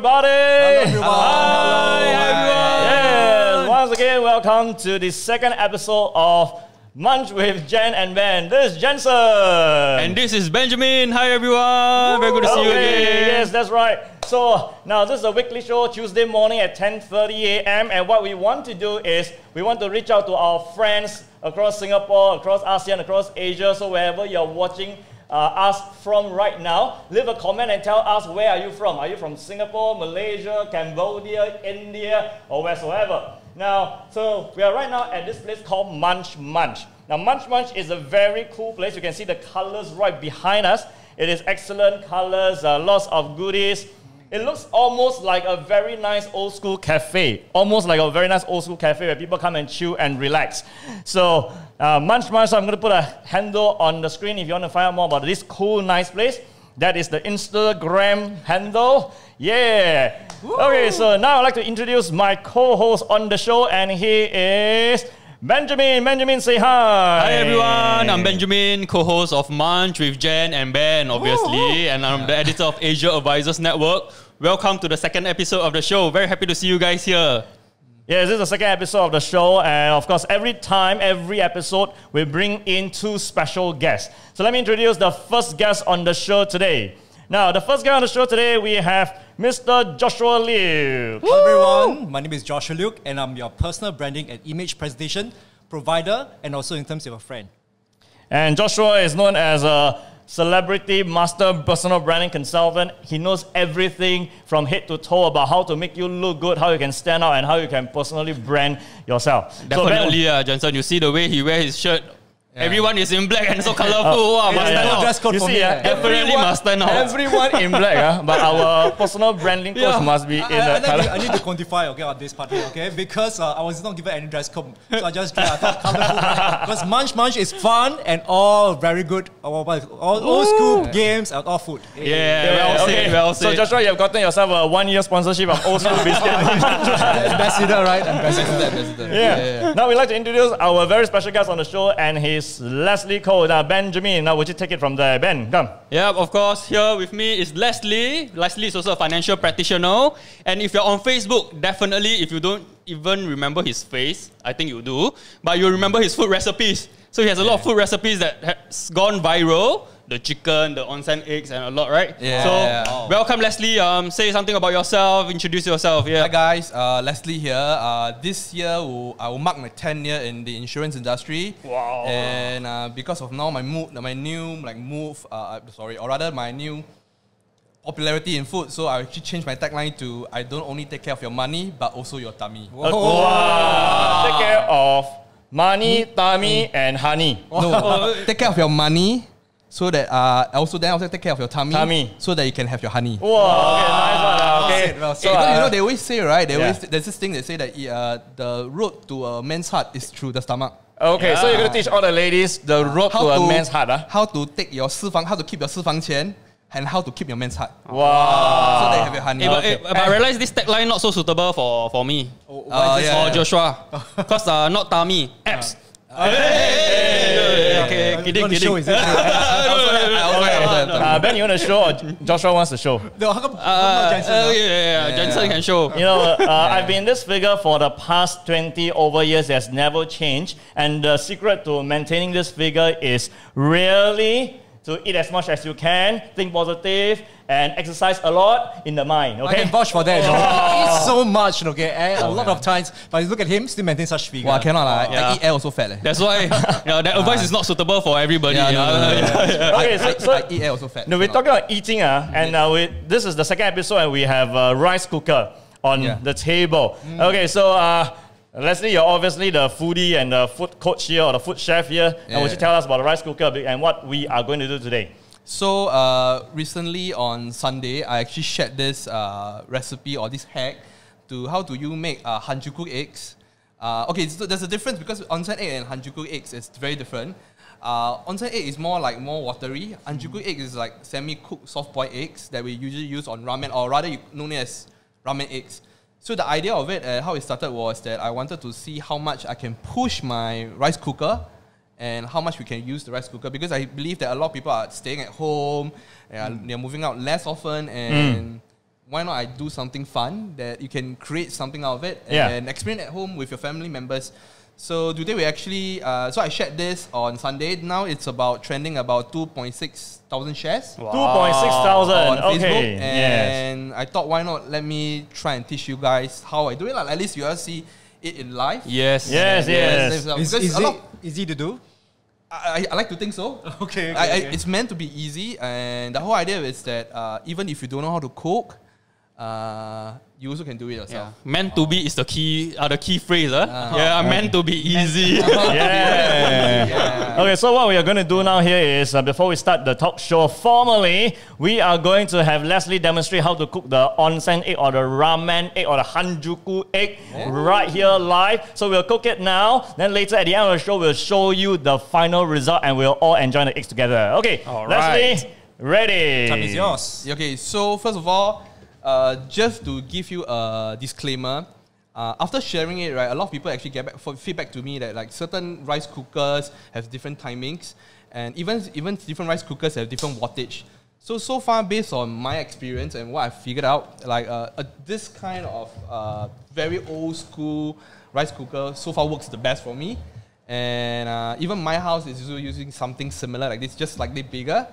everybody. everyone. Hi, everyone. Yes, once again, welcome to the second episode of Munch with Jen and Ben. This is Jensen. And this is Benjamin. Hi everyone. Very good to see you Okay, again. Yes, that's right. So now this is a weekly show, Tuesday morning at 10:30 a.m. And what we want to do is we want to reach out to our friends across Singapore, across ASEAN, across Asia. So wherever you're watching uh, us from right now, leave a comment and tell us where are you from. Are you from Singapore, Malaysia, Cambodia, India, or wheresoever? Now, so we are right now at this place called Munch Munch. Now, Munch Munch is a very cool place. You can see the colors right behind us. It is excellent colors, uh, lots of goodies. It looks almost like a very nice old school cafe, almost like a very nice old school cafe where people come and chill and relax. So, uh, Munch Munch, so I'm going to put a handle on the screen if you want to find out more about this cool, nice place. That is the Instagram handle. Yeah. Okay, so now I'd like to introduce my co host on the show, and he is Benjamin. Benjamin, say hi. Hi everyone. I'm Benjamin, co-host of Munch with Jen and Ben, obviously, and I'm the editor of Asia Advisors Network. Welcome to the second episode of the show. Very happy to see you guys here. Yes, this is the second episode of the show, and of course, every time, every episode, we bring in two special guests. So let me introduce the first guest on the show today. Now, the first guy on the show today, we have Mr. Joshua Liu. Hello everyone, my name is Joshua Luke and I'm your personal branding and image presentation provider and also in terms of a friend. And Joshua is known as a celebrity master personal branding consultant. He knows everything from head to toe about how to make you look good, how you can stand out, and how you can personally brand yourself. So Ben- Definitely, uh, Johnson. You see the way he wears his shirt. Everyone is in black and so colorful. wow, must Yeah, yeah. dress code you for see, me, ah, eh? Definitely everyone- must stand out. Everyone in black, ah, but our personal branding coach Yeah. must be in I, I, the I, need, color. to- I need to quantify okay on this part okay? Because uh, I was not given any dress code, so I just I thought colorful. right? Because Munch Munch is fun and all very good, all, all old school games and all food. Yeah, well said, well said. So. Joshua, you have gotten yourself a one-year sponsorship of Old School Biscuit. Ambassador, right? Ambassador. Ambassador. yeah. Now we'd like to introduce our very special guest on the show, and he's Leslie Cole. Now, Benjamin, now would you take it from there? Ben, come. Yeah, of course. Here with me is Leslie. Leslie is also a financial practitioner. And if you're on Facebook, definitely, if you don't even remember his face, I think you do, but you remember his food recipes. So he has a lot of food recipes that has gone viral. The chicken, the onsen eggs, and a lot, right? Yeah. So Yeah. welcome, Leslie. Um, say something about yourself. Introduce yourself. Yeah. Hi guys, uh, Leslie here. Uh, this year will, I will mark my 10 year in the insurance industry. Wow. And uh, because of now my move, my new like move, uh, uh, sorry, or rather my new popularity in food, so I actually changed my tagline to I don't only take care of your money, but also your tummy. Wow. Take care of money, tummy, and honey. No, take care of your money. So that uh, also then also take care of your tummy, Tummy. so that you can have your honey. Wow. Okay, nice one. ah, Okay. well So, you, know, you uh, know, they always say right. They yeah. always there's this thing they say that uh, the road to a man's heart is through the stomach. okay, so you're going to teach all the ladies the road to a man's heart. ah? How to take your 私房, how to keep your 私房钱 and how to keep your man's heart. Wow. So they have your honey. Eh, but, eh, but I realize this tagline not so suitable for, for me Uh, yeah, or yeah. Joshua. Because uh, not tummy, abs. Okay, kidding, want show, kidding. I also have- I also have that. Uh, ben, you want to show or Joshua wants to show? no, how come, how come Uh, not Jensen, uh, ah? yeah, yeah, yeah. Jensen can show. You know, uh, I've been this figure for the past 20 over years. It has never changed. And the secret to maintaining this figure is really to eat as much as you can, think positive, and exercise a lot in the mind. I Okay? can vouch for that. No? He eats so much, okay? And a lot of times, but you look at him, still maintain such figure. Well, I cannot. lah. I Yeah. eat air also fat. leh. That's why yeah, that advice is not suitable for everybody. Yeah, no, no, no, yeah. no. Okay, I, so- I, so- I eat air also fat. No, we're talking about eating, uh, and uh, we, this is the second episode, and we have a rice cooker on Yeah. the table. Okay, so uh, Leslie, you're obviously the foodie and the food coach here, or the food chef here. And would you tell us about the rice cooker and what we are going to do today? So uh, recently on Sunday, I actually shared this uh, recipe or this hack to how do you make uh, hanjuku eggs. Uh, okay, so there's a difference because onsen egg and hanjuku eggs is very different. Uh, onsen egg is more like more watery. Hanjuku egg is like semi-cooked soft-boiled eggs that we usually use on ramen, or rather you- known as ramen eggs. So the idea of it, uh, how it started was that I wanted to see how much I can push my rice cooker and how much we can use the rice cooker because I believe that a lot of people are staying at home, they are, they're moving out less often, and why not I do something fun that you can create something out of it Yeah. and experience at home with your family members. So today we actually, uh, so I shared this on Sunday. Now it's about trending about 2.6 thousand shares. two point six thousand. on thousand. Facebook, Okay. Yes. and I thought, why not let me try and teach you guys how I do it. Like, at least you all see it in live. Yes. Yes, yes. Is, Because is a it lot- easy to do? I, I like to think so. Okay, okay, I, I, okay. It's meant to be easy, and the whole idea is that uh, even if you don't know how to cook, uh, you also can do it Yeah. yourself. Meant to be is the key, uh, the key phrase. Uh. yeah, meant to be easy. Yeah. Okay, so what we are going to do now here is uh, before we start the talk show formally, we are going to have Leslie demonstrate how to cook the onsen egg or the ramen egg or the hanjuku egg right here live. So we'll cook it now. Then later at the end of the show, we'll show you the final result and we'll all enjoy the eggs together. Okay, All Leslie, ready? Time is yours. Okay, so first of all, uh, just to give you a disclaimer, uh, after sharing it, right, a lot of people actually get back feedback to me that like certain rice cookers have different timings, and even even different rice cookers have different wattage. So so far, based on my experience and what I figured out, like uh, uh, this kind of uh, very old school rice cooker so far works the best for me. And uh, even my house is using something similar like this, just slightly bigger.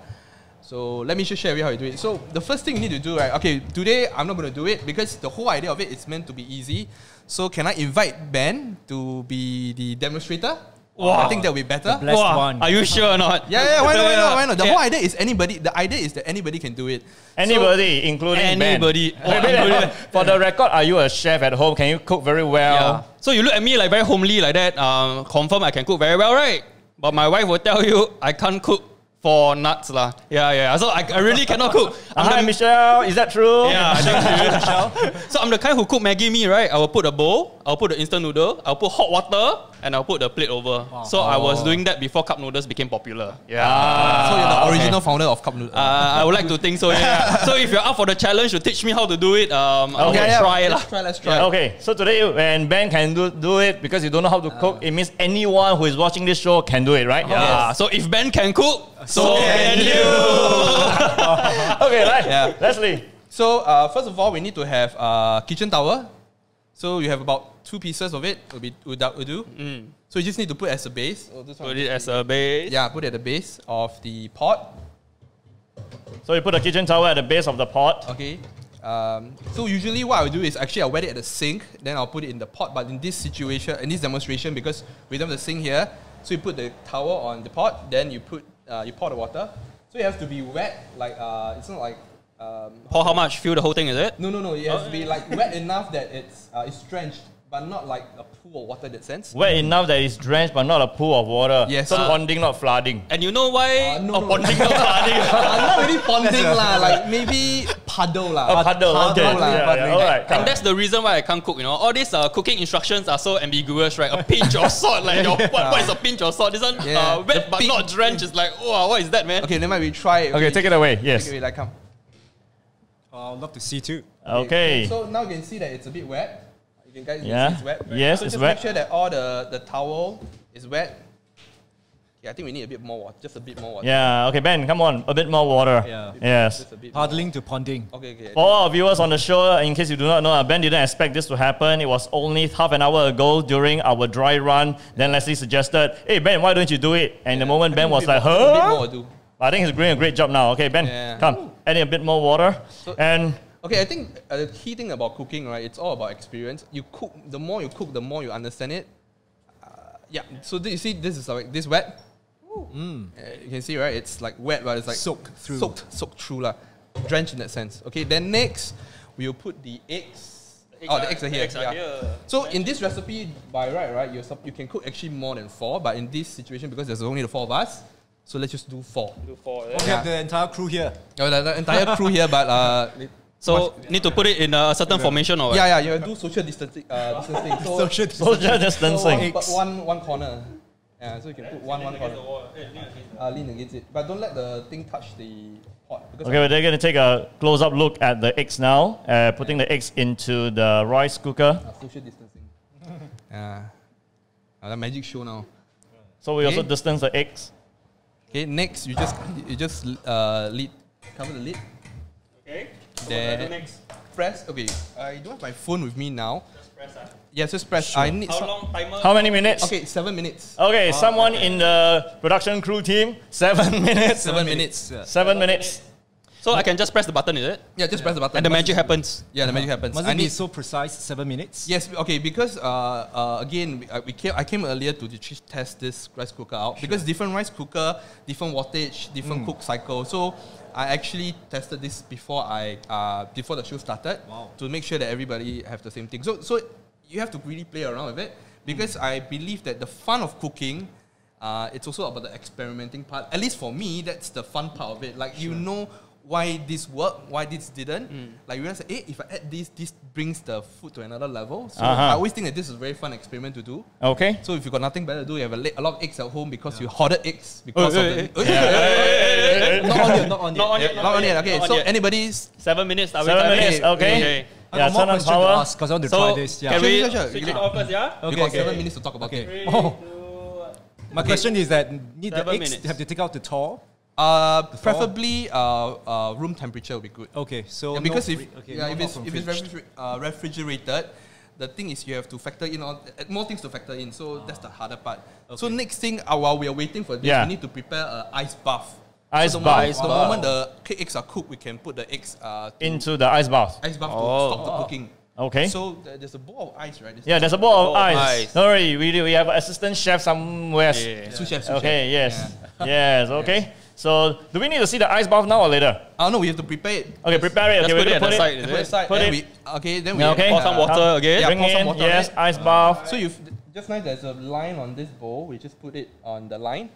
So let me just share with you how you do it. So the first thing you need to do, right? Okay, today I'm not going to do it because the whole idea of it is meant to be easy. So can I invite Ben to be the demonstrator? Wow. I think that will be better. The blessed Wow, one. Are you sure or not? Yeah, yeah, why not, why not, why not? The Yeah. whole idea is anybody, the idea is that anybody can do it. Anybody, including Ben. Anybody. Wait, wait, wait. For the record, are you a chef at home? Can you cook very well? Yeah. So you look at me like very homely like that. Um, confirm I can cook very well, right? But my wife will tell you I can't cook for nuts lah. Yeah, yeah. So I, I really cannot cook. Uh, I'm hi, the- Michelle. Is that true? Yeah, thank you, Michelle. So I'm the kind who cook Maggi mee, right? I will put a bowl, I'll put the instant noodle, I'll put hot water, and I'll put the plate over. So I was doing that before cup noodles became popular. Yeah. so you're the okay. original founder of Cup noodles. Uh, I would like to think so. Yeah. so if you're up for the challenge to teach me how to do it, um, I will Okay, yeah, try it. let's lah. try, let's try. Yeah. Okay, so today when Ben can do, do it because you don't know how to cook, it means anyone who is watching this show can do it, right? Yeah. So if Ben can cook, so, can you. okay, right. Yeah. Leslie. So uh, first of all, we need to have uh, kitchen towel. So you have about two pieces of it. Will be without will do. So you just need to put as a base. Oh. Put it as a base. Yeah, put it at the base of the pot. So you put a kitchen towel at the base of the pot. Okay. Um, so usually what I will do is actually I'll wet it at the sink, then I'll put it in the pot. But in this situation, in this demonstration, because we don't have the sink here, so you put the towel on the pot, then you put uh, you pour the water. So it has to be wet, like uh, it's not like um, Pour how much? Fill the whole thing, is it? no no no. It has to be like wet enough that it's uh, it's drenched, but not like a pool of water that sense. Wet enough that it's drenched but not a pool of water. Yes. So Uh, ponding, not flooding. And you know why? Uh, no, oh, no. bonding not flooding. uh, not really ponding lah, like maybe puddle lah. A puddle, okay. Puddle lah, Yeah, yeah, all right. And that's the reason why I can't cook, you know. All these uh, cooking instructions are so ambiguous, right? A pinch of salt, like, your, what, what is a pinch of salt? This one, Yeah. uh, wet The but pink- not drenched. Is like, oh, what is that, man? Okay, never mind. We try. it. Okay, take it away. Take Yes. it away, like come. Oh, I'd love to see too. Okay. So now you can see that it's a bit wet. You can guys Yeah. see it's wet. Yes, so it's just wet. make sure that all the, the towel is wet. Yeah, I think we need a bit more water. Just a bit more water. Yeah, okay, Ben, come on. A bit more water. Yeah. Yes. Just a bit more. Paddling to ponding. Okay, okay. For all our viewers on the show, in case you do not know, uh, Ben didn't expect this to happen. It was only half an hour ago during our dry run. Then Leslie suggested, hey, Ben, why don't you do it? And the moment Ben was like, A bit more huh? do. I think he's doing a great job now. Okay, Ben, Yeah. come. Adding a bit more water. So- and Okay, I think uh, the key thing about cooking, right? It's all about experience. You cook, the more you cook, the more you understand it. Uh, yeah. So th- you see, this is like this wet. Uh, you can see, right? It's like wet, but it's like Soaked through. Soaked, soaked through, lah. Drenched in that sense. Okay. Then next, we'll put the eggs. oh, the eggs are here. eggs are yeah. here. So in this recipe, by right, right, you're, sup- you can cook actually more than four. But in this situation, because there's only the four of us, so let's just do four. Do four, We yeah. have the entire crew here. Oh, the, the entire crew here, but uh, So need to put it in a certain formation or what? yeah, yeah, you do social distancing. Uh, distancing. So, Social social So distancing. one, but one, one corner. Yeah, so you can put one, one corner. Uh, lean against it. But don't let the thing touch the pot. Because Okay, we're going to take a close up look at the eggs now. Uh, putting the eggs into the rice cooker. uh, social distancing. yeah. Uh, the magic show now. So we also distance the eggs. Okay, next you just you just uh, lid cover the lid. Okay. There. next. press. Okay, I don't have my phone with me now. Yes, just press. I need. How long timer? How many minutes? Okay, seven minutes. Okay, someone in the production crew team, seven minutes. Seven minutes. Seven minutes. So I can just press the button, is it? Yeah, just press the button. And the magic happens. Yeah, the magic happens. Must I it be need. so precise? Seven minutes. Yes, okay, because uh, uh, again, we, uh, we came, I came earlier to test this rice cooker out because different rice cooker, different wattage, different cook cycle. So I actually tested this before I uh, before the show started Wow. to make sure that everybody have the same thing. So so you have to really play around with it because I believe that the fun of cooking. Uh, it's also about the experimenting part. At least for me, that's the fun part of it. Like you know why this worked, why this didn't. Like you realize, hey, if I add this, this brings the food to another level. So Uh-huh. I always think that this is a very fun experiment to do. Okay. So if you got nothing better to do, you have a, la- a lot of eggs at home because you hoarded eggs because Oh, of eh, the. Eh, Not on yet. Not on yet. Not on yet. Not on yet. Okay, so yet. anybody's. Seven minutes. Are Seven timing? minutes. Okay. Okay. I Yeah, got more turn to power. ask because I want to So try this. Yeah. can Sure, we sure, sure. switch You it off first, yeah? You Okay, got okay. seven minutes to talk about it. Okay. Oh, my question is that need the Seven eggs minutes. have to take out the top. Uh, preferably uh, uh, room temperature would be good. Okay, so Yeah, no because if, okay, yeah, no- if it's, if it's fridge. refriger- uh, refrigerated, the thing is you have to factor in all, uh, more things to factor in. So that's the harder part. So next thing, uh, while we are waiting for this, Yeah. we need to prepare an ice bath. Ice so bath. Moment, the bath. moment the cake eggs are cooked, we can put the eggs uh, Into the ice bath. ice bath Oh. to stop the cooking. Okay. So there's a bowl of ice, right? There's Yeah, there's a bowl of Bowl of ice. ice. Don't worry, we, do- we have an assistant chef somewhere. Yeah. Sous chef, sous Okay, chef. yes. yes, okay. So, do we need to see the ice bath now or later? Oh no, we have to prepare it. Okay, prepare it. Just Okay, put we're it gonna at put side, Put it it? aside. Put it- we, okay, then we Yeah, okay. Pour some uh, water again. Yeah, Bring pour some in, water yes, on ice uh, bath. So you just now there's a line on this bowl. We just put it on the line.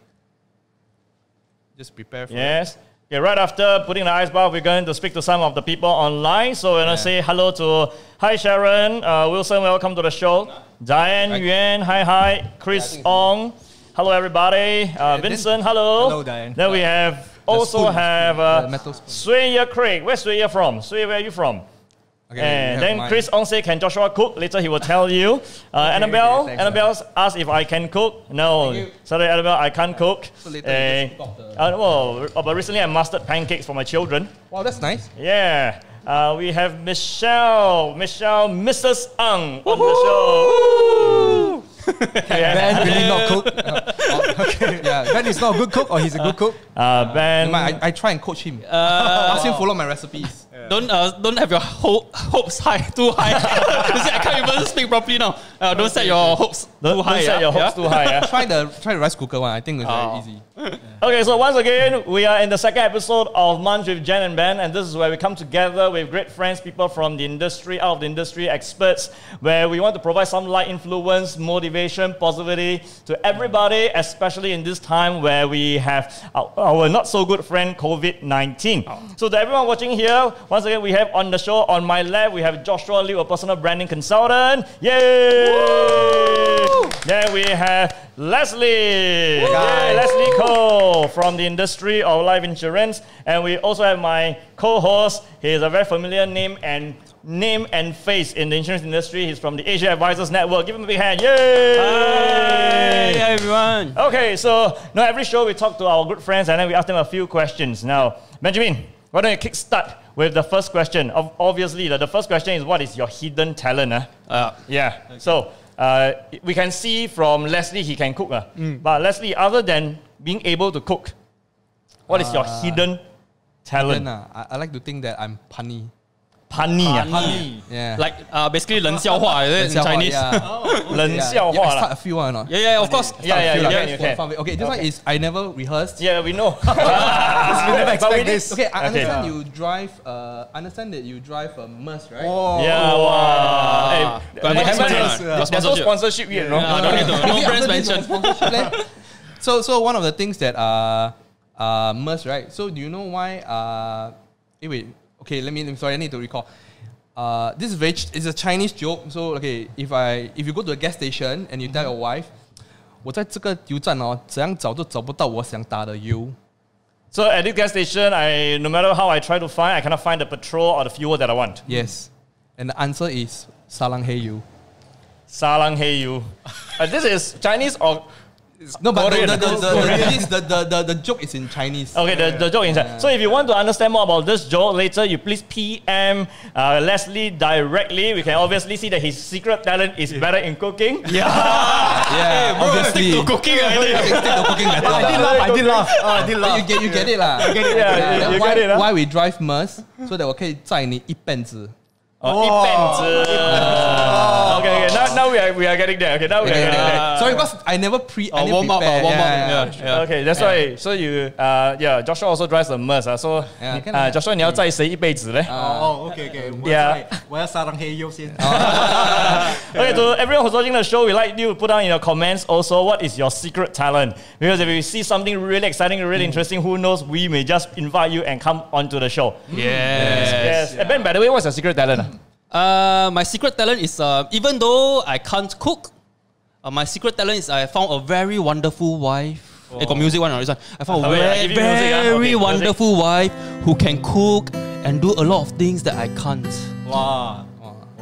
Just prepare for it. Yes. Okay, right after putting the ice bath, we're going to speak to some of the people online. So we're going to say hello to Hi Sharon, uh, Wilson, welcome to the show. Diane Hi. Yuan, hi hi. Chris think- Ong, hello everybody. Uh, then- Vincent, hello. Hello, Diane. Then we have also spoon, have the uh. Suya Craig. Where's Suya from? Suya, where are you from? Okay, and then mine. Chris Ong say, can Joshua cook? Later he will tell you. Uh, Annabelle, okay, Annabelle asked if I can cook. No, sorry Annabelle, I can't cook. So later you just cook the- uh, well, uh, but recently I mastered pancakes for my children. Wow, that's nice. Yeah. Uh, we have Michelle, Michelle, Mrs. Ang on the show. Ben really not cook. Uh, okay. Yeah. Ben is not a good cook or he's a good cook. Uh, ben, I, I try and coach him. Uh, Ask him follow my recipes. Don't uh, don't have your ho- hopes high too high. you see, I can't even speak properly now. Uh, don't set your hopes don't, too high. don't set yeah? your hopes Yeah? too high. yeah. try the try the rice cooker one. I think it's Oh. very easy. Okay, so once again, we are in the second episode of Munch with Jen and Ben, and this is where we come together with great friends, people from the industry, out of the industry, experts, where we want to provide some light influence, motivation, positivity to everybody, especially in this time where we have our, our not so good friend COVID 19. So, to everyone watching here, once again, we have on the show on my left, we have Joshua Liu, a personal branding consultant. Yay! Then we have Leslie. Yay, Leslie Cole from the industry of life insurance. And we also have my co-host. He is a very familiar name and name and face in the insurance industry. He's from the Asia Advisors Network. Give him a big hand. Yay! Hi, hi everyone. Okay, so now every show we talk to our good friends and then we ask them a few questions. Now, Benjamin, why don't you kickstart with the first question? Ob- Obviously, the, the first question is what is your hidden talent? eh? Uh, Yeah. So uh, we can see from Leslie he can cook. Uh. But Leslie, other than being able to cook, what is your hidden talent? Then uh, I, I like to think that I'm punny. Punny. ah. Funny. Yeah. Like uh, basically 冷笑话 is it in 笑话 Chinese? Yeah.冷 yeah. 笑 yeah, I 话 start 啦 a few one or not? Yeah, yeah, of course. Yeah, yeah, Feel you like can, you for can. fun. Okay, this one is I never rehearsed. Yeah, we know. we never But we expect this. Okay, I Okay. understand you drive. Uh, understand that you drive a Merc, right? Oh. Yeah, wow. Hey, Got we no haven't- sponsorship. there's Got no sponsorship. sponsorship yet, no? No, don't need to. No Maybe brands after this, mentioned. my sponsorship plan. so, so one of the things that uh, uh, Merc, right? So, do you know why? Uh, eh, wait. Okay, let me. I'm sorry, I need to recall. Uh, this is very. ch- It's a Chinese joke. So, okay, if I if you go to a gas station and you tell your wife, 我在这个油站哦，怎样找都找不到我想打的油。 So at this gas station, I no matter how I try to find, I cannot find the petrol or the fuel that I want. Yes, and the answer is salang hey you. Salang hey you. Uh, this is Chinese or No, but the, Korean. the, the, the, this- the, the, the, the joke is in Chinese. Okay, the, the joke inside. So if you want to understand more about this joke later, you please PM uh, Leslie directly. We can obviously see that his secret talent is better in cooking. Yeah. Yeah, obviously. Stick to cooking, I think. Stick to cooking better. I did laugh. I did laugh. Oh, I did laugh. You get, you get it lah. get it. Yeah, Yeah, you, you why, get it, huh? why we drive Merc so that 我可以载你一辈子。哦，一辈子。 Okay, okay. Now, now we are we are getting there. Okay, now we are Yeah, getting yeah, there. yeah. Sorry, because I never pre. I Oh, never warm up, prepare. uh, warm up. Yeah, yeah, Yeah, yeah. Okay, that's why. So you, uh, yeah, Joshua also drives a Merc. Uh, so, Yeah, can uh, I- Joshua, 你要载谁一辈子嘞？哦，OK OK，我 Yeah 要我要杀人黑优先。 Okay, to everyone who's watching the show, we like you to put down in your comments also what is your secret talent. Because if you see something really exciting, really interesting, who knows, we may just invite you and come onto the show. Yes. Yes. And Ben, by the way, what's your secret talent? ah? Uh, my secret talent is uh, even though I can't cook, uh, my secret talent is I found a very wonderful wife. Eh, got music one or this one? I found a Oh, very, music, ah. very Okay, music. wonderful wife who can cook and do a lot of things that I can't. Wow.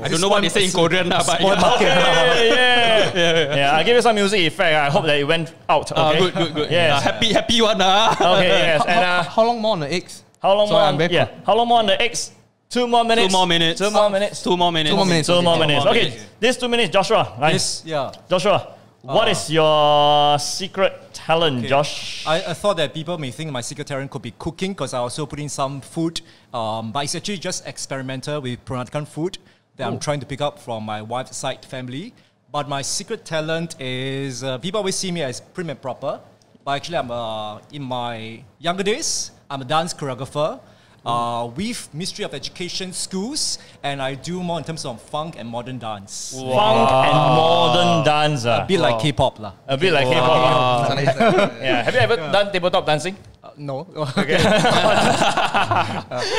I don't know what they say in Korean, lah, but yeah. market. yeah, yeah. yeah, I'll give you some music effect. I hope that it went out. Okay. good, good, good. Yes. Happy, happy one. Uh. Okay, yes. And how, uh, how long more on the eggs? how long more? On, yeah. How long more on the X? Two more minutes. Two more minutes. Two more minutes. Two more minutes. Two more minutes. Two more Okay. minutes. more Okay, minutes. these two minutes, Joshua. Nice. This, yeah. Joshua, what is your secret talent, Okay. Josh? I, I thought that people may think my secret talent could be cooking because I also put in some food, um, but it's actually just experimental with Peranakan food that I'm trying to pick up from my wife's side family. But my secret talent is uh, people always see me as prim and proper, but actually I'm uh, in my younger days I'm a dance choreographer. Uh, with Ministry of Education schools, and I do more in terms of funk and modern dance. Funk and modern dance. ah. A bit like K-pop lah. A bit like K-pop. Yeah. Have you ever done tabletop dancing? Uh, no.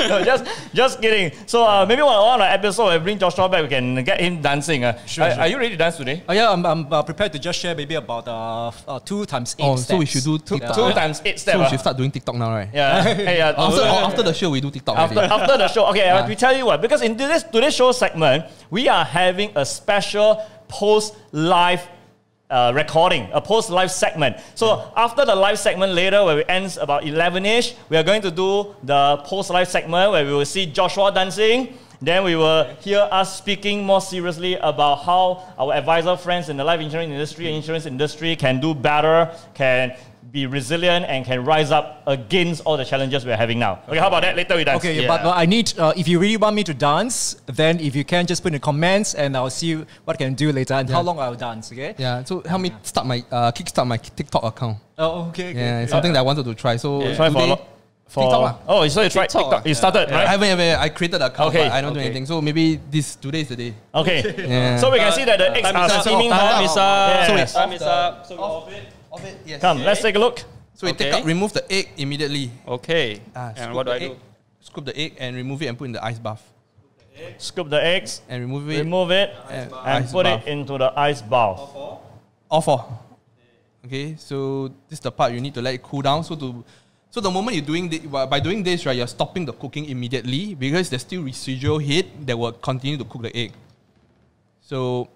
no, just just kidding. So uh, maybe one on an episode, I bring Joshua back. We can get him dancing. Uh. Sure, are, sure. are you ready to dance today? Oh yeah, I'm, I'm uh, prepared to just share maybe about uh, uh, two times eight Oh, steps. so we should do Two, TikTok. two times eight steps. So we should start doing TikTok now, right? Yeah. hey, uh, After, after the show, we do TikTok after, after the show. Okay, uh, Ah. we tell you what, because in today's, today's show segment, we are having a special post live uh, recording, a post live segment. So after the live segment later, where it ends about 11 ish, we are going to do the post live segment where we will see Joshua dancing. Then we will hear us speaking more seriously about how our advisor friends in the life insurance industry and insurance industry can do better, can be resilient, and can rise up against all the challenges we're having now. Okay, how about that? Later we dance. Okay, but, but I need, uh, if you really want me to dance, then if you can just put in the comments and I'll see what I can do later and how long I'll dance, okay? Yeah, so help me start my uh, kickstart my TikTok account. Oh, okay, okay. Yeah, it's something that I wanted to try. So Yeah. Try for, for TikTok lah. Oh, so you tried TikTok TikTok. ah. You started, I right? haven't, haven't I created the account, Okay, but I don't do anything. So maybe this today is the day. Okay. Yeah. So we can see that the eggs Time are is up. steaming Time hot. is up. Yeah. Sorry, time is up. So we off it. Of it, yes. Come, let's take a look. So we take out, remove the egg immediately. Okay. Ah, and what do I egg, do? Scoop the egg and remove it and put in the ice bath. Scoop the eggs, And remove it. remove it, and and put bath. it into the ice bath. Off off. Okay, so this is the part you need to let it cool down. So to so the moment you're doing this, by doing this, right, you're stopping the cooking immediately because there's still residual heat that will continue to cook the egg. So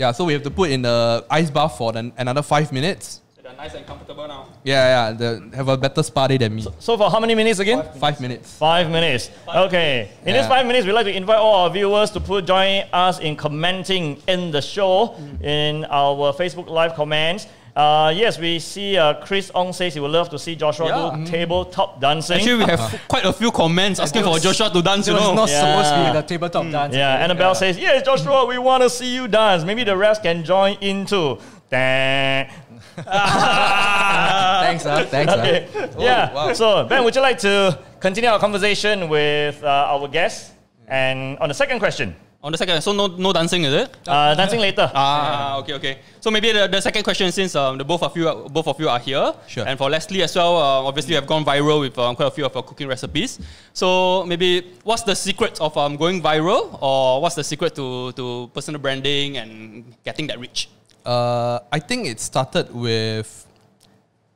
yeah, so we have to put in the ice bath for the, another five minutes. So they're nice and comfortable now. Yeah, yeah, the, have a better spa day than me. So for how many minutes again? Five minutes. Five minutes. Okay. In this Yeah. five minutes, we'd like to invite all our viewers to put join us in commenting in the show mm. in our Facebook Live comments. Uh, yes, we see uh, Chris Ong says he would love to see Joshua Yeah. do tabletop dancing. Actually, we have quite a few comments asking for Joshua to dance, So you it's know. not supposed to be the tabletop dance. Yeah, okay? Annabelle says, Yes, Joshua, we want to see you dance. Maybe the rest can join in too. Dang. Thanks, uh, thanks. uh. Okay. yeah. wow. So, Ben, would you like to continue our conversation with uh, our guest? And on the second question, On the second, so no, no dancing, is it? uh, dancing later. Ah, okay, okay. So maybe the, the second question, since um, the both of you are- both of you are here, Sure. and for Leslie as well, uh, obviously you have gone viral with um, quite a few of your cooking recipes. So maybe what's the secret of um, going viral, or what's the secret to to personal branding and getting that reach? Uh, I think it started with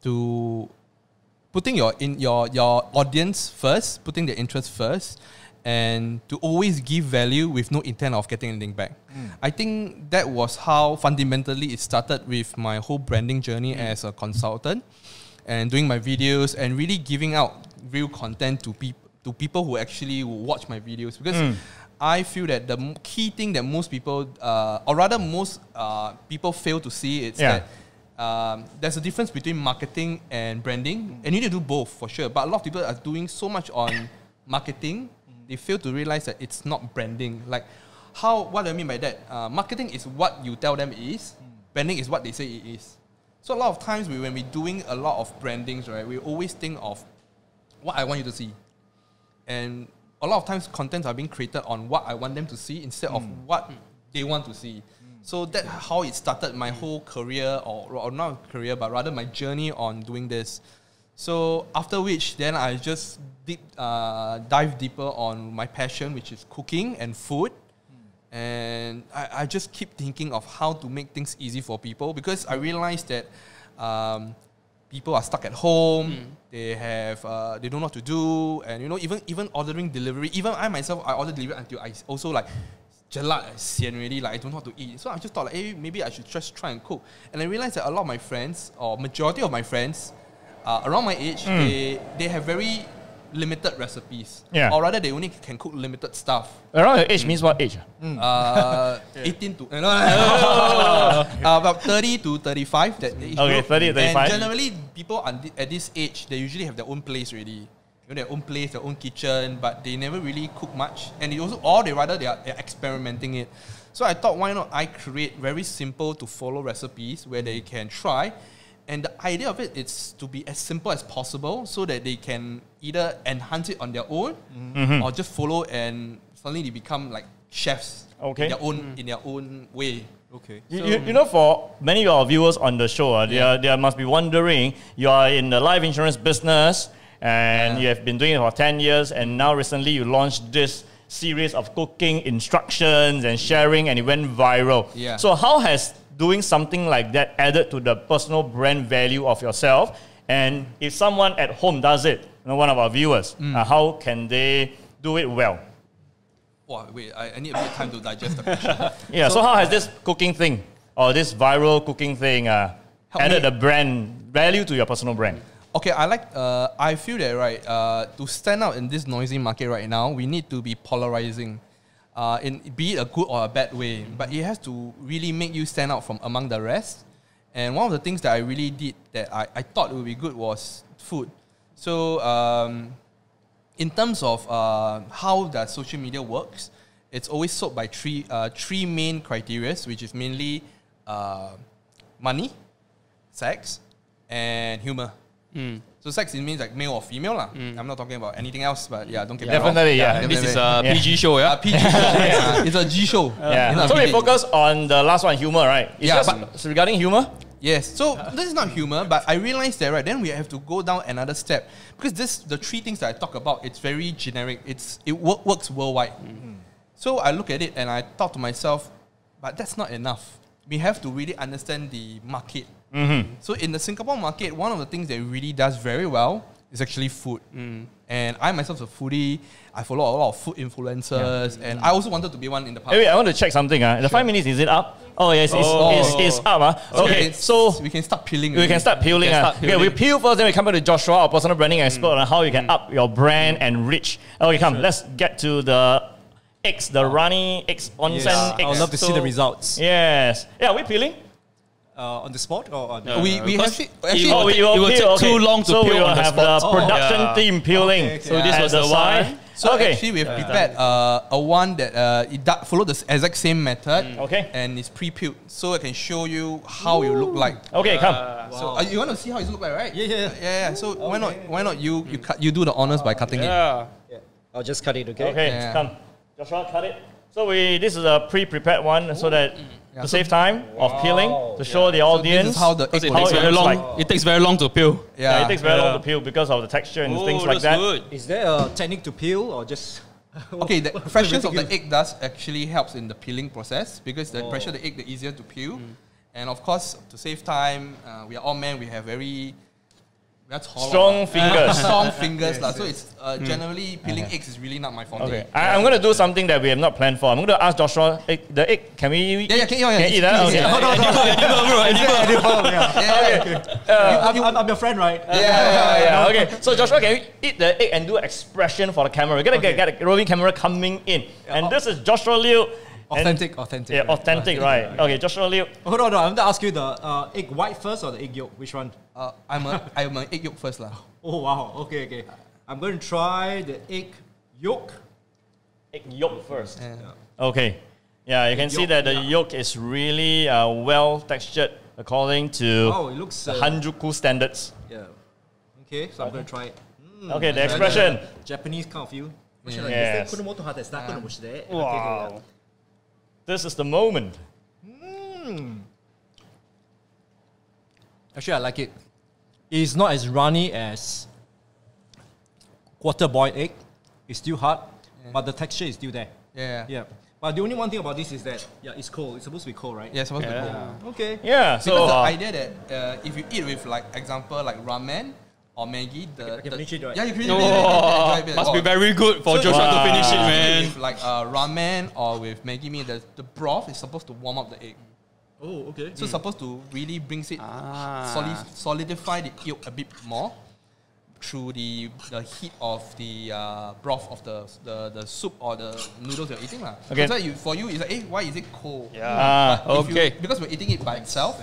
to putting your in your your audience first, putting their interest first, and to always give value with no intent of getting anything back. I think that was how fundamentally it started with my whole branding journey as a consultant and doing my videos and really giving out real content to people to people who actually watch my videos because I feel that the key thing that most people, uh, or rather most uh, people fail to see, is Yeah. that um, there's a difference between marketing and branding, and you need to do both for sure. But a lot of people are doing so much on marketing, they fail to realize that it's not branding. Like, how? What do I mean by that? Uh, marketing is what you tell them it is. Branding is what they say it is. So a lot of times, we, when we're doing a lot of brandings, right, we always think of what I want you to see, and a lot of times contents are being created on what I want them to see instead of what they want to see. So that's how it started my whole career, or, or not career, but rather my journey on doing this. So after which, then I just deep, uh, dive deeper on my passion, which is cooking and food. And I, I just keep thinking of how to make things easy for people because I realized that um, people are stuck at home. They have uh, they don't know what to do, and you know even even ordering delivery. Even I myself, I order delivery until I also like jelat, I sian already. Like I don't know how to eat. So I just thought like, hey, maybe I should just try and cook. And I realized that a lot of my friends, or majority of my friends, uh, around my age, they they have very limited recipes. Yeah. Or rather, they only can cook limited stuff. Around your age means what age? Uh, 18 to no, no, no, uh, about 30 to 35 that age Okay, group. 30 to 35. and generally people at this age they usually have their own place already you know, their own place their own kitchen but they never really cook much and it also or they rather they are they're experimenting it so I thought why not I create very simple to follow recipes where they can try and the idea of it is to be as simple as possible so that they can either enhance it on their own Mm-hmm. or just follow and suddenly they become like chefs Okay. in their own in their own way. Okay. You, you, you know, for many of our viewers on the show, uh, they, are, they must be wondering you are in the life insurance business and Yeah. you have been doing it for 10 years, and now recently you launched this series of cooking instructions and sharing, and it went viral. Yeah. So, how has doing something like that added to the personal brand value of yourself? And if someone at home does it, you know, one of our viewers, Mm. uh, how can they do it well? Wow, wait, I, I need a bit of time to digest the question. Yeah, so, how has this cooking thing or this viral cooking thing uh, added me- a brand value to your personal brand? Okay, I like. Uh, I feel that right. Uh, to stand out in this noisy market right now, we need to be polarizing, uh, in be it a good or a bad way. But it has to really make you stand out from among the rest. And one of the things that I really did that I, I thought would be good was food. So um, in terms of uh, how the social media works, it's always sold by three uh, three main criteria, which is mainly uh, money, sex, and humor. So sex it means like male or female lah. I'm not talking about anything else, but yeah, don't get me wrong. Definitely, yeah. And this is a Yeah. PG show, yeah? Uh, PG show. yeah. It's a G show. Yeah. It's So we focus on the last one, humor, right? It's Yeah, just but- it's regarding humor. Yes. So this is not humor, but I realized that right then we have to go down another step because this the three things that I talk about. It's very generic. It's it wo- works worldwide. So I look at it and I thought to myself, but that's not enough. We have to really understand the market. So in the Singapore market, one of the things that really does very well is actually food. And I myself is a foodie. I follow a lot of food influencers, and I also wanted to be one in the past. Hey, wait, I want to check something. Uh. The five minutes, is it up? Oh, yes, it's, Oh. it's, it's up. Uh. Okay, it's- so we can start peeling. we can start peeling. We, can uh. start Okay, we peel first, then we come back to Joshua, our personal branding expert, on how you can up your brand and reach. Okay, come, let's get to the eggs, the runny eggs, onsen Yes. eggs. I would love to see the results. Yes. Yeah, are we peeling? Uh, on the spot or on No. We we Because actually it actually will Oh, take- will it will peel, take okay. too long to so we will on the have spot. the Oh, production yeah. team peeling. Okay, okay. So this was the side. one. So okay. actually, we've prepared uh, a one that uh, it do- follow the exact same method. Okay. And it's pre-peeled, so I can show you how it look like. Okay, come. So uh, you want to see how it look like, right? Yeah, yeah, yeah. yeah, yeah. So why not? Why not you you cut you do the honors by cutting it? Yeah. I'll just cut it, okay? Okay, Yeah. come. Joshua, cut it. So we this is a pre-prepared one, so that to save time of peeling to show the audience. this is how the egg it will takes How it very long. like. It takes very long to peel. yeah, it takes very long to peel because of the texture and Oh, things like that's that. good. Is there a technique to peel or just. Okay, the What- what freshness of the egg does actually helps in the peeling process because the Oh. fresher the egg, the easier to peel. And of course, to save time, uh, we are all men. We have very That's hollow. Strong fingers. Strong fingers lah. So it's uh, generally peeling eggs is really not my forte. Okay, I, I'm going to do something that we have not planned for. I'm going to ask Joshua, egg, the egg, can we Yeah, yeah, can, yeah, yeah, can you eat that? it's- Okay. yeah. No, no, no. Edible, bro, edible. Yeah, yeah, yeah. I'm, I'm, I'm your friend, right? yeah, yeah, yeah. yeah, okay. So Joshua, can you eat the egg and do expression for the camera? We're gonna Okay. get, get a roving camera coming in, and this is Joshua Liu. And- Authentic, authentic. Yeah, right. authentic, right? Okay, Joshua Liu. Hold on, hold on. I'm going to ask you the uh, egg white first or the egg yolk? Which one? Uh, I'm a I'm an egg yolk first lah. Oh, wow. Okay, okay. I'm going to try the egg yolk. Egg yolk first. Yeah. Okay. Yeah, you can see that the yeah. yolk is really uh, well textured according to Oh, it looks. the Uh, Hanjuku standards. yeah. Okay, so I'm going to try it. Okay, the expression. Japanese kind of feel. Yes. Wow. This is the moment. Actually, I like it. It's not as runny as quarter boiled egg. It's still hard, but the texture is still there. Yeah. Yeah. But the only one thing about this is that yeah, it's cold. It's supposed to be cold, right? Yeah, it's supposed to be Yeah. cold. Okay. Yeah, Because so the uh, idea that uh, if you eat with like example like ramen or Maggi, the, I the- finish it, right? Yeah, you can finish No, it. yeah, enjoy it. must be Oh. very good for So- Joshua to finish it, If man. With like uh, ramen or with Maggi mee, the, the broth is supposed to warm up the egg. Oh, okay. So it's supposed to really brings it Ah. soli- solidify the yolk a bit more through the the heat of the uh, broth of the, the the soup or the noodles you're eating lah. Okay. So you, for you, it's like, hey, why is it cold? Ah, If you- okay. because we're eating it by itself.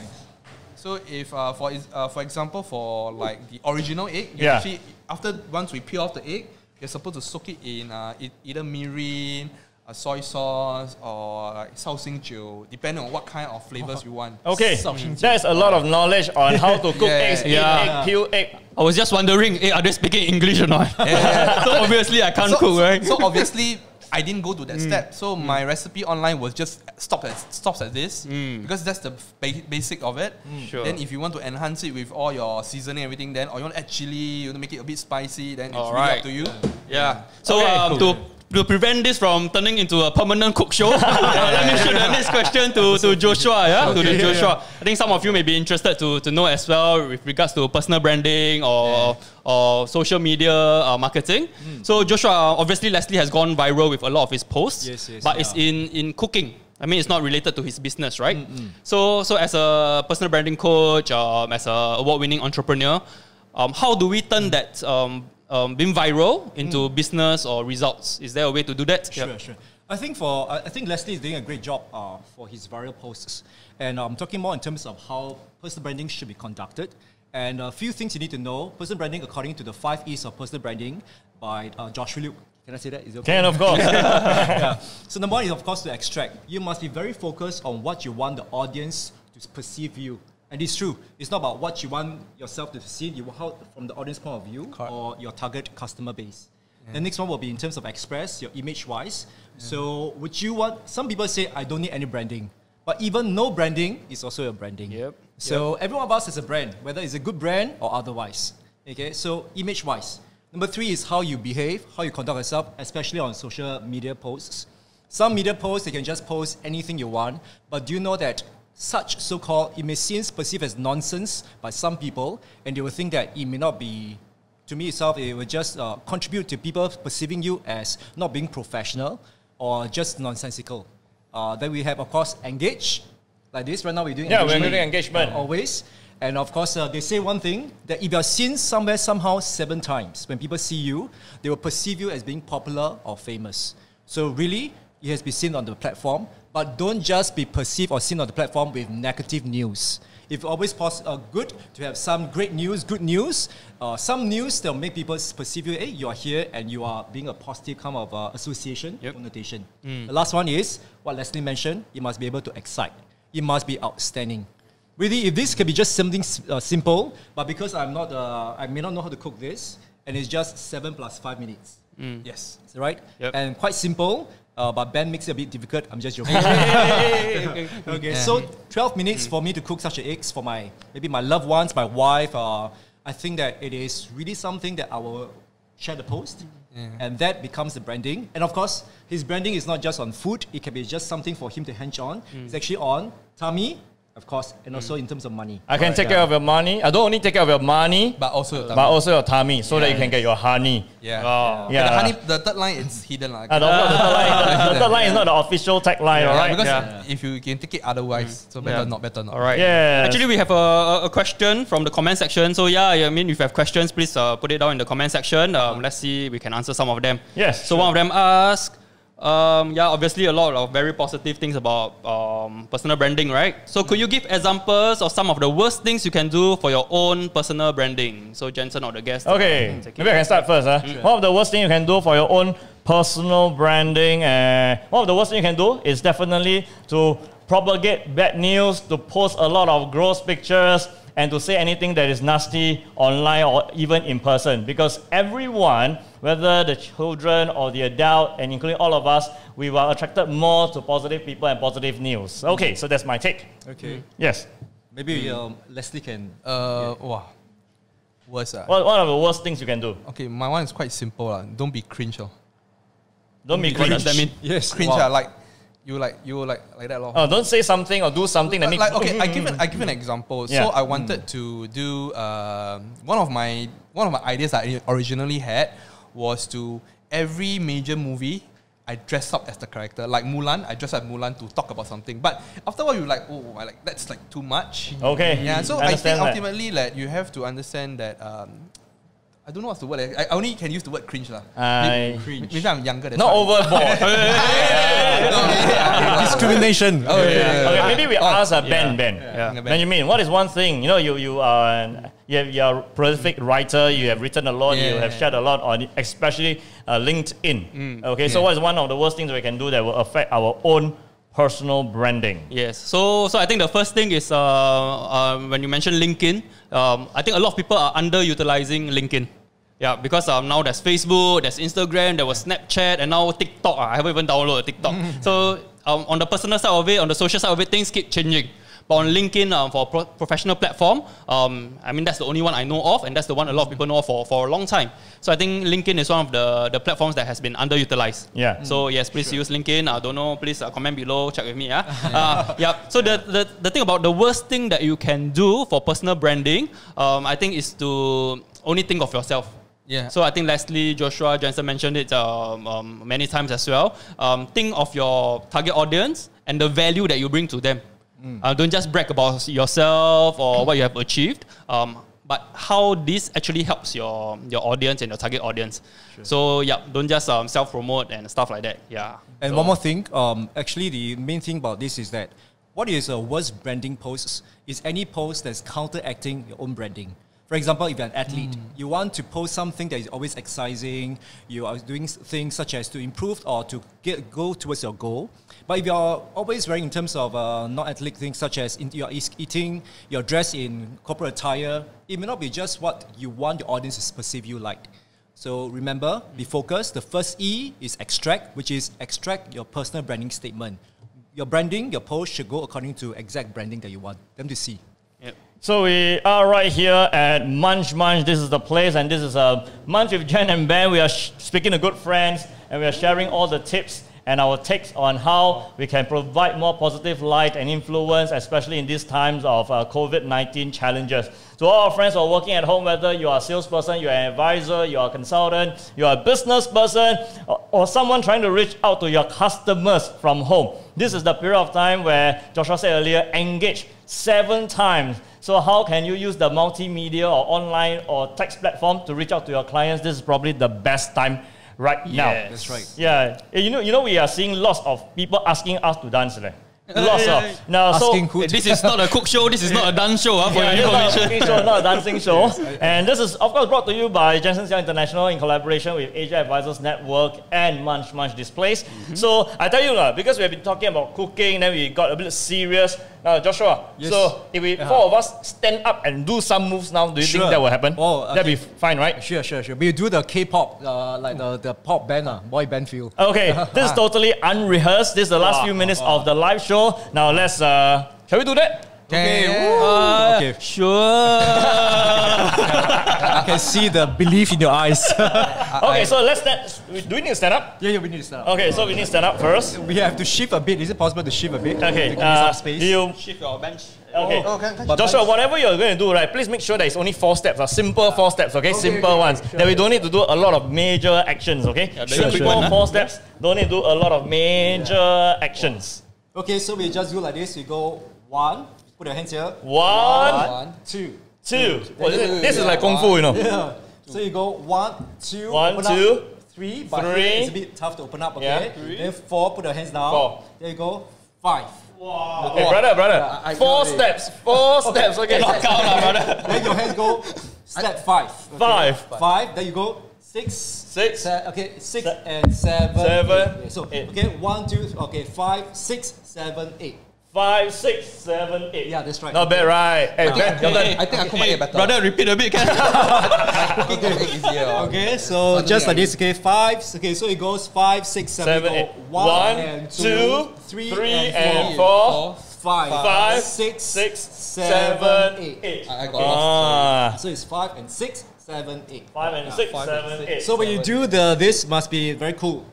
So if uh, for uh, for example for like the original egg, you Yeah. actually after once we peel off the egg, you're supposed to soak it in uh, either mirin, uh, soy sauce, or like jiu, depending on what kind of flavors you want. okay, there's a lot of knowledge on how to cook Yeah, eggs, eat yeah. egg, peel egg. I was just wondering, hey, are they speaking English or not? Yeah. so obviously I can't so, cook, right? So obviously, I didn't go to Mm. that step. So my recipe online was just stop at stops at this because that's the ba- basic of it. Sure. Then if you want to enhance it with all your seasoning, everything, then or you want to add chili, you want to make it a bit spicy, then it's really Alright. up to you. Yeah. So Okay, um, to to prevent this from turning into a permanent cook show, uh, let me shoot the next question to, to Joshua. Yeah, to the Joshua. I think some of you may be interested to, to know as well with regards to personal branding or or social media uh, marketing. So Joshua, obviously Leslie has gone viral with a lot of his posts, Yes, yes, but it's in in cooking. I mean, it's not related to his business, right? So, so as a personal branding coach, um, as a award-winning entrepreneur, um, how do we turn that um, um, being viral into business or results? Is there a way to do that? Sure, Yeah. sure. I think for I I think Leslie is doing a great job uh, for his viral posts, and I'm talking more in terms of how personal branding should be conducted. And a few things you need to know. Personal branding, according to the five E's of personal branding by uh, Joshua Luke. Can I say that? Is it okay? Can of course. yeah. So number one is of course to extract. You must be very focused on what you want the audience to perceive you. And it's true. It's not about what you want yourself to see, you how from the audience point of view Correct. or your target customer base. The next one will be in terms of express your image wise. So would you want some people say I don't need any branding. But even no branding is also a branding. Yep. So every one of us is a brand, whether it's a good brand or otherwise. Okay, so image wise. Number three is how you behave, how you conduct yourself, especially on social media posts. Some media posts, you can just post anything you want, but do you know that such so called, it may seem perceived as nonsense by some people, and they will think that it may not be, to me itself, it will just uh, contribute to people perceiving you as not being professional or just nonsensical. Uh, then we have, of course, engage, like this. Right now, we're doing Yeah, we're engagement, doing engagement. uh, always. And of course, uh, they say one thing that if you're seen somewhere somehow seven times, when people see you, they will perceive you as being popular or famous. So really, it has been seen on the platform, but don't just be perceived or seen on the platform with negative news. If always pos- uh, good to have some great news, good news, uh, some news that will make people perceive you, hey, you are here and you are being a positive kind of uh, association, Yep. connotation. The last one is what Leslie mentioned, you must be able to excite. It must be outstanding. Really, if this can be just something uh, simple, but because I'm not, uh, I may not know how to cook this, and it's just seven plus five minutes, Yes. Is that right? Yep. And quite simple, uh, but Ben makes it a bit difficult. I'm just joking. okay, so 12 minutes for me to cook such an eggs for my maybe my loved ones, my wife. Uh, I think that it is really something that I will share the post. And that becomes the branding. And of course, his branding is not just on food, it can be just something for him to hench on. It's actually on tummy, of course, and also in terms of money. I can take care of your money. I don't only take care of your money, But also your but tummy. also your tummy, so that you can get your honey. yeah. Oh. Yeah. The, honey, the third line is hidden like. Uh, the, the third line, the third line is not the official tagline, Yeah, all right? Because Yeah. if you can take it otherwise, so better Yeah. not, better not. All right. Yeah. Actually, we have a, a- a question from the comment section. So yeah, I mean, if you have questions, please uh, put it down in the comment section. Um, let's see, we can answer some of them. Yes, So one of them asked, um, yeah, obviously a lot of very positive things about um, personal branding, right? So could you give examples of some of the worst things you can do for your own personal branding? So Jensen or the guest. Okay, it. maybe I can start first. Huh? One of the worst things you can do for your own personal branding, uh, one of the worst things you can do is definitely to propagate bad news, to post a lot of gross pictures, and to say anything that is nasty online or even in person. Because everyone, whether the children or the adult, and including all of us, we were attracted more to positive people and positive news. Okay, so that's my take. Okay. Yes. Maybe um, Leslie can. Uh, wow. Worse. ah. What, one of the worst things you can do? Okay, my one is quite simple. lah. Don't be cringe. Oh. Don't be What does cringe. that mean? Yes. Cringe, wow. ah, like you like you like like that. lor. Oh, don't say something or do something that like, makes like, okay, I give an I give an example. Yeah. So I wanted to do um, one of my one of my ideas I originally had was to every major movie I dress up as the character. Like Mulan, I dress up Mulan to talk about something. But after a while, you like, oh, I like that's like too much. Okay. Yeah. So I I, think understand that. ultimately, like you have to understand that. Um, I don't know what's the word. I, I only can use the word cringe lah. I- Maybe, maybe I'm younger. That's Not why. overboard. Discrimination. Oh, yeah, yeah, okay, maybe we ask uh, Ben. Ben. Yeah. Ben. Then you mean what is one thing? You know, you you are an- you have, you're a prolific writer. You have written a lot. You Yeah. have shared a lot on, especially uh, LinkedIn. Okay, so what is one of the worst things we can do that will affect our own personal branding? Yes. So, so I think the first thing is uh, uh, when you mention LinkedIn, um, I think a lot of people are underutilizing LinkedIn. Yeah, because um, now there's Facebook, there's Instagram, there was Snapchat, and now TikTok. I haven't even downloaded TikTok. so um, on the personal side of it, on the social side of it, things keep changing. But on LinkedIn, um, for a pro- professional platform, um, I mean that's the only one I know of, and that's the one a lot of people know of for, for a long time. So I think LinkedIn is one of the, the platforms that has been underutilized. Yeah. So yes, please use LinkedIn. I don't know. Please uh, comment below. Check with me. Yeah. uh, yeah. So the, the the thing about the worst thing that you can do for personal branding, um, I think, is to only think of yourself. Yeah. So I think Leslie, Joshua, Jensen mentioned it um, um, many times as well. Um, think of your target audience and the value that you bring to them. Uh, don't just brag about yourself or what you have achieved. Um, but how this actually helps your your audience and your target audience. So yeah, don't just um, self promote and stuff like that. Yeah. And So- one more thing, um, actually, the main thing about this is that what is a worst branding post is any post that's counteracting your own branding. For example, if you're an athlete, you want to post something that is always exciting, you are doing things such as to improve or to get, go towards your goal. But if you're always wearing in terms of uh, not athletic things such as in, you're eating, you're dressed in corporate attire, it may not be just what you want your audience to perceive you like. So remember, be focused. The first E is extract, which is extract your personal branding statement. Your branding, your post should go according to exact branding that you want them to see. Yep. So we are right here at Munch Munch. This is the place, and this is a Munch with Jen and Ben. We are speaking to good friends, and we are sharing all the tips and our takes on how we can provide more positive light and influence, especially in these times of uh, COVID 19 challenges. To all our friends who are working at home, whether you are a salesperson, you're an advisor, you're a consultant, you're a business person, or, or someone trying to reach out to your customers from home, this is the period of time where Joshua said earlier, engage seven times. So how can you use the multimedia or online or text platform to reach out to your clients? This is probably the best time right now. Yes. That's right. Yeah, Eh, you know, you know, we are seeing lots of people asking us to dance. Leh. Lots of now. So Asking who This is not a cook show. This is not a dance show. ah, for yeah, your this is not a cooking show, not a dancing show. And this is, of course, brought to you by Jensen Xiang International in collaboration with Asia Advisors Network and Munch Munch Displays. Mm-hmm. So I tell you, lah, because we have been talking about cooking, then we got a bit serious. Now, Joshua, Yes. so if we four of us stand up and do some moves now, do you think that will happen? Oh, That'd be fine, right? Sure, sure, sure. We do the K-pop, uh, like the, the pop band, uh, boy band feel. Okay, this is totally unrehearsed. This is the last few minutes of the live show. Now let's, uh, shall we do that? Okay. Yeah. Uh, Okay. Sure. I can see the belief in your eyes. Okay, so let's stand. Do we need to stand up? yeah, yeah, we need to stand up. Okay, so we need to stand up first. We have to shift a bit. Is it possible to shift a bit? Okay, To give me uh, some space. you Shift your bench. Okay. Oh, can- can- Joshua, whatever you're going to do, right, please make sure that it's only four steps, uh, simple four steps, okay? simple ones. That we don't need to do a lot of major actions, okay? Yeah, the simple equipment, huh? four steps, don't need to do a lot of major actions. Okay, so we just do like this. We go one, put your hands here. One, One. two. two. Oh, this, this is like kung fu, you know. Yeah. So you go one, two, One, open two, up, three, but three. here it's a bit tough to open up, okay? Yeah, three. Then four, put your hands down. Four. There you go. Five. Wow. Okay, brother, brother. I four got it. steps, four steps, okay? Knock out, lah, brother. Then your hands go step five. okay? Five. Five. Then you go six. Six. Se- okay, six Se- and seven. Seven, eight. Okay, so eight. okay, one, two, okay, five, six, seven, eight. Five, six, seven, eight. Yeah, that's right. Not bad, right? Hey, Ben, your turn. I think I cook my egg better. Brother, repeat a bit, can? cooking egg easier. Okay, so Suddenly just like this, okay, five, okay, so it goes five, six, seven, Seven, you eight. go one, One, and two, two, three, three, and and four, four. Five, Five, six, Six, seven, seven, eight. eight. I I got lost. Ah. So it's five and six, seven, eight. Five and six, five and six. eight. So when you do the this, must be very cool.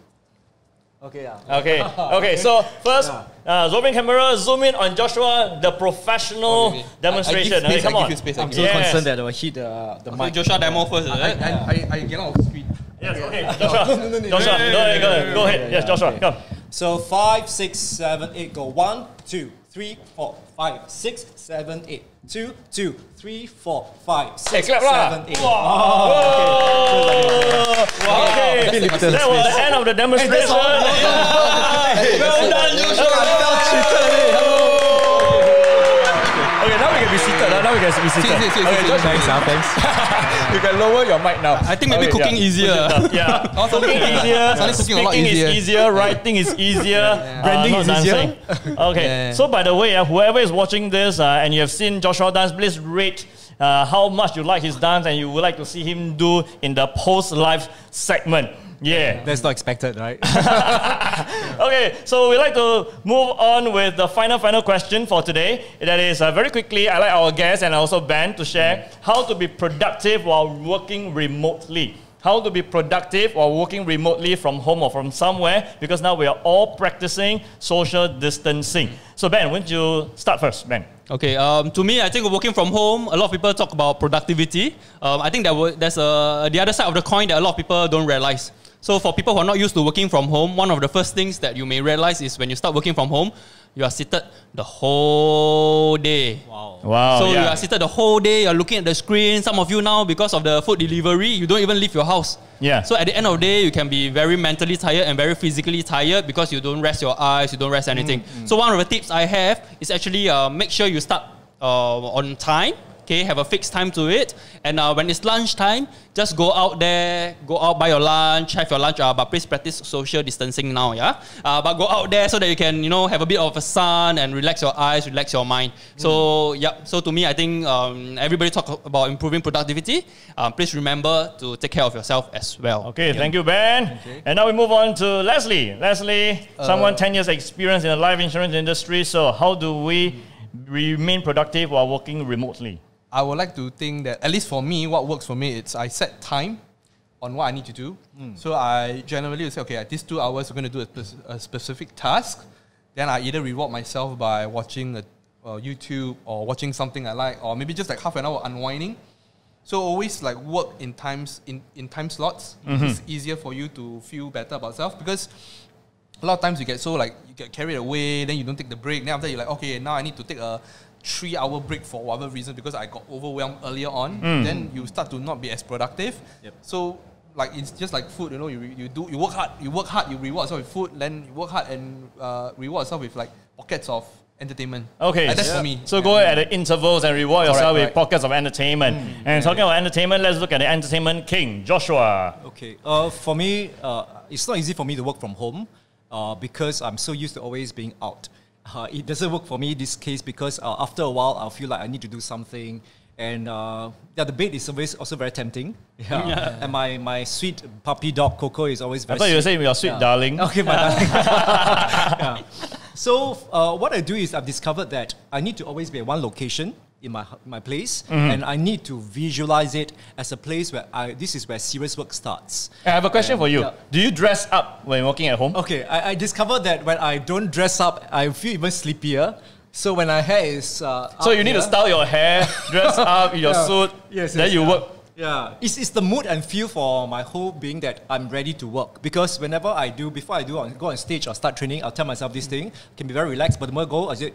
Okay, yeah. Okay, okay. So first, Yeah. uh, zoom in camera, zoom in on Joshua, the professional Okay, okay. demonstration. I- I give okay, space, come I on. give you space, I I'm so Yes. concerned that I will hit the, the Okay, mic. Joshua demo first, is I, it? I, I, I get out of screen. Yes, okay. Joshua, Joshua, go ahead, go ahead, go ahead. Yes, Joshua, okay. come. So five, six, seven, eight. Go one, two, three, four, five, six, seven, eight. Two, two, three, four, five, Hey, six, lah. seven, eight. Whoa. Okay, Bit limited that was the end of the demonstration. Well done, Joshua. Okay, now we can be seated. Now we can be seated. Okay, Thanks, ah, thanks. you can lower your mic now. I think maybe Okay, cooking yeah. easier. Yeah. Oh, Cooking easier, Suddenly cooking a lot speaking easier. is easier, writing is easier, uh, Branding not is easier. dancing. Okay, Yeah. so by the way, uh, whoever is watching this uh, and you have seen Joshua dance, please rate uh, how much you like his dance and you would like to see him do in the post-live segment. Yeah. That's not expected, right? Okay, so we'd like to move on with the final, final question for today. That is, uh, very quickly, I'd like our guests and also Ben to share how to be productive while working remotely. How to be productive while working remotely from home or from somewhere, because now we are all practicing social distancing. So, Ben, why don't you start first, Ben? Okay, um, to me, I think working from home, a lot of people talk about productivity. Um, I think that wa- there's a, the other side of the coin that a lot of people don't realize. So for people who are not used to working from home, one of the first things that you may realize is when you start working from home, you are seated the whole day. Wow. wow so you are seated the whole day, you're looking at the screen. Some of you now, because of the food delivery, you don't even leave your house. Yeah. So at the end of the day, you can be very mentally tired and very physically tired because you don't rest your eyes, you don't rest anything. So one of the tips I have is actually uh, make sure you start uh, on time. Okay, have a fixed time to it, and uh, when it's lunchtime, just go out there, go out buy your lunch, have your lunch. Uh, but please practice social distancing now, yeah. Uh, but go out there so that you can, you know, have a bit of a sun and relax your eyes, relax your mind. So yeah, so to me, I think um, everybody talk about improving productivity. Um, please remember to take care of yourself as well. Okay, thank you, Ben. And now we move on to Leslie. Leslie, someone 10 years experience in the life insurance industry. So, how do we remain productive while working remotely? I would like to think that at least for me, what works for me, is I set time on what I need to do. So I generally say, okay, at these two hours, we're going to do a, spec- a specific task. Then I either reward myself by watching a, uh, YouTube or watching something I like, or maybe just like half an hour unwinding. So always like work in times in, in time slots. It's easier for you to feel better about self because a lot of times you get so like you get carried away, then you don't take the break. Then after you're like, okay, now I need to take a three hour break for whatever reason because I got overwhelmed earlier on. Then you start to not be as productive. Yep. So like it's just like food, you know, you, you do you work hard, you work hard, you reward yourself with food, then you work hard and uh, reward yourself with like pockets of entertainment. Okay, Like, that's so- for me. So go at the intervals and reward yourself with correct. pockets of entertainment. And talking about entertainment, let's look at the entertainment king, Joshua. Okay. Uh, for me, uh, it's not easy for me to work from home uh, because I'm so used to always being out. Uh, it doesn't work for me this case because uh, after a while I'll feel like I need to do something. And uh, yeah, the bed is always also very tempting. Yeah. and my, my sweet puppy dog Coco is always I very thought you were sweet. saying your sweet Yeah. darling. Okay, my darling. yeah. So uh, what I do is I've discovered that I need to always be at one location in my my place, and I need to visualize it as a place where I this is where serious work starts. I have a question for you. Yeah. Do you dress up when working at home? Okay, I, I discovered that when I don't dress up, I feel even sleepier. So when my hair is uh, So you need to style your hair, dress up in your Yeah. suit, Yes, then you yeah. work. Yeah, it's, it's the mood and feel for my whole being that I'm ready to work. Because whenever I do, before I do on, go on stage or start training, I'll tell myself this thing can be very relaxed. But the more I go, I say,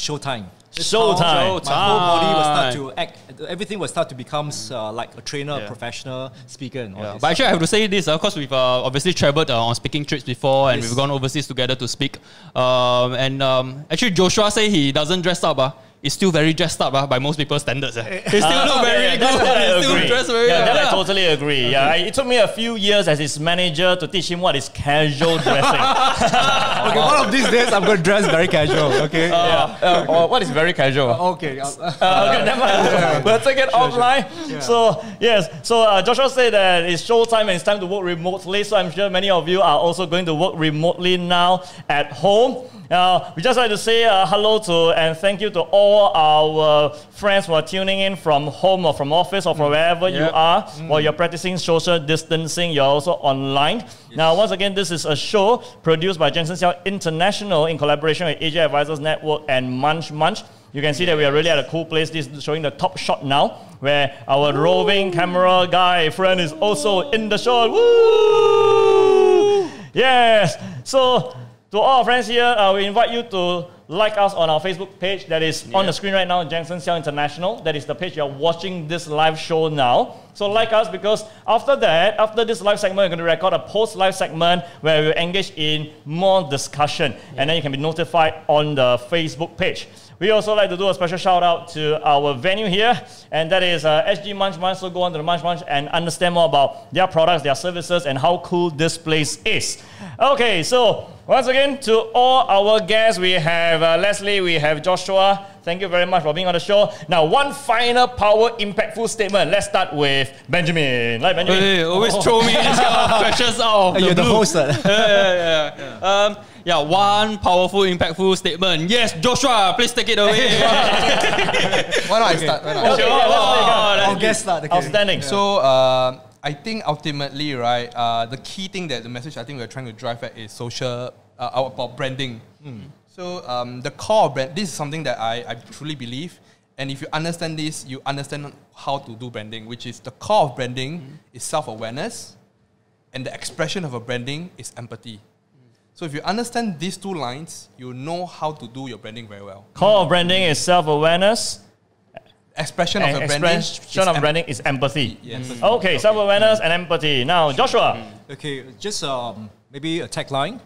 showtime. That's Showtime. how My whole body will start to act. Everything will start to become uh, like a trainer, Yeah. professional speaker, and all Yeah, this. but actually, I have to say this. Of course, we've uh, obviously traveled uh, on speaking trips before, and Yes. we've gone overseas together to speak. Um, and um, actually, Joshua say he doesn't dress up. Uh, He's still very dressed up uh, by most people's standards. Uh. He still look very yeah, good. that's I He still agree. dressed very yeah, well. that I totally agree. Yeah, I, it took me a few years as his manager to teach him what is casual dressing. okay, one of these days I'm going to dress very casual. Okay. yeah. Uh, or what is very casual? okay. I'll- Uh, okay, never mind. We'll take it offline. So yes, so uh, Joshua said that it's showtime and it's time to work remotely. So I'm sure many of you are also going to work remotely now at home. Uh, we just like to say uh, hello to and thank you to all our friends who are tuning in from home or from office or from wherever you Yep. are while you're practicing social distancing. You're also online. Now, once again, this is a show produced by Jensen Xiao International in collaboration with Asia Advisors Network and Munch Munch. You can see that we are really at a cool place. This is showing the top shot now, where our roving camera guy friend is also in the shot. Woo! Yes. So, to all our friends here, uh, we invite you to like us on our Facebook page that is on the screen right now, Jensen Xiao International. That is the page you're watching this live show now. So like us because after that, after this live segment, we're going to record a post-live segment where we engage in more discussion. And then you can be notified on the Facebook page. We also like to do a special shout out to our venue here, and that is uh, SG Munch Munch. So go on to the Munch Munch and understand more about their products, their services, and how cool this place is. Okay, so once again, to all our guests, we have uh, Leslie, we have Joshua. Thank you very much for being on the show. Now, one final power impactful statement. Let's start with Benjamin. Like Benjamin. Hey, always throw me these kind of questions out of You're the blue. host. uh. yeah, yeah, yeah. Um, yeah, one powerful, impactful statement. Yes, Joshua, please take it away. Why not I start? Why not I Okay, start? yeah, Oh, take it. let's I'll guess that. Okay. Outstanding. So uh, I think ultimately, right, uh, the key thing that the message I think we're trying to drive at is social uh, about branding. So um, the core of brand, this is something that I, I truly believe. And if you understand this, you understand how to do branding, which is the core of branding is self-awareness, and the expression of a branding is empathy. So if you understand these two lines, you know how to do your branding very well. Core of branding is self-awareness. Expression of And a branding. expression is of branding is empathy. Yes. Okay, self-awareness and empathy. Now, Joshua. Okay, just um, maybe a tagline.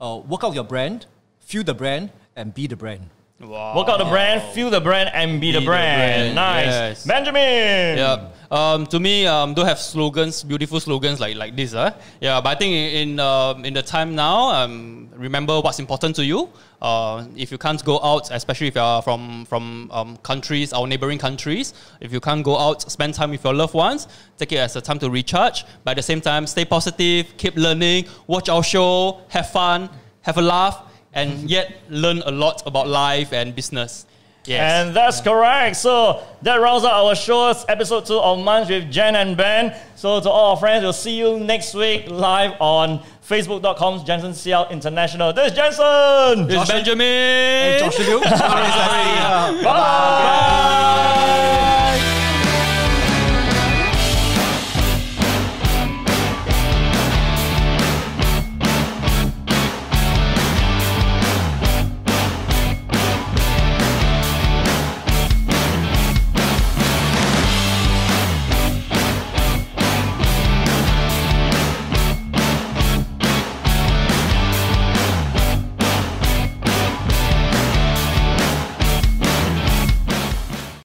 Uh, work out your brand, feel the brand, and be the brand. wow. Work out the brand, feel the brand, and be, the, Be the brand. brand, Nice. yes. Benjamin. Yeah. Um, to me, um, don't have slogans, beautiful slogans like like this. Uh. Yeah, but I think in in, um in the time now, um, remember what's important to you. Uh, if you can't go out, especially if you are from from um, countries, our neighboring countries, if you can't go out, spend time with your loved ones. Take it as a time to recharge. But at the same time, stay positive, keep learning, watch our show, have fun, have a laugh, and yet learn a lot about life and business. Yes. And that's correct. So that rounds up our shows, episode two of Munch with Jen and Ben. So to all our friends, we'll see you next week live on Facebook.com Jensen CL International. This is Jensen. it's Benjamin. Joshua Liu. Bye.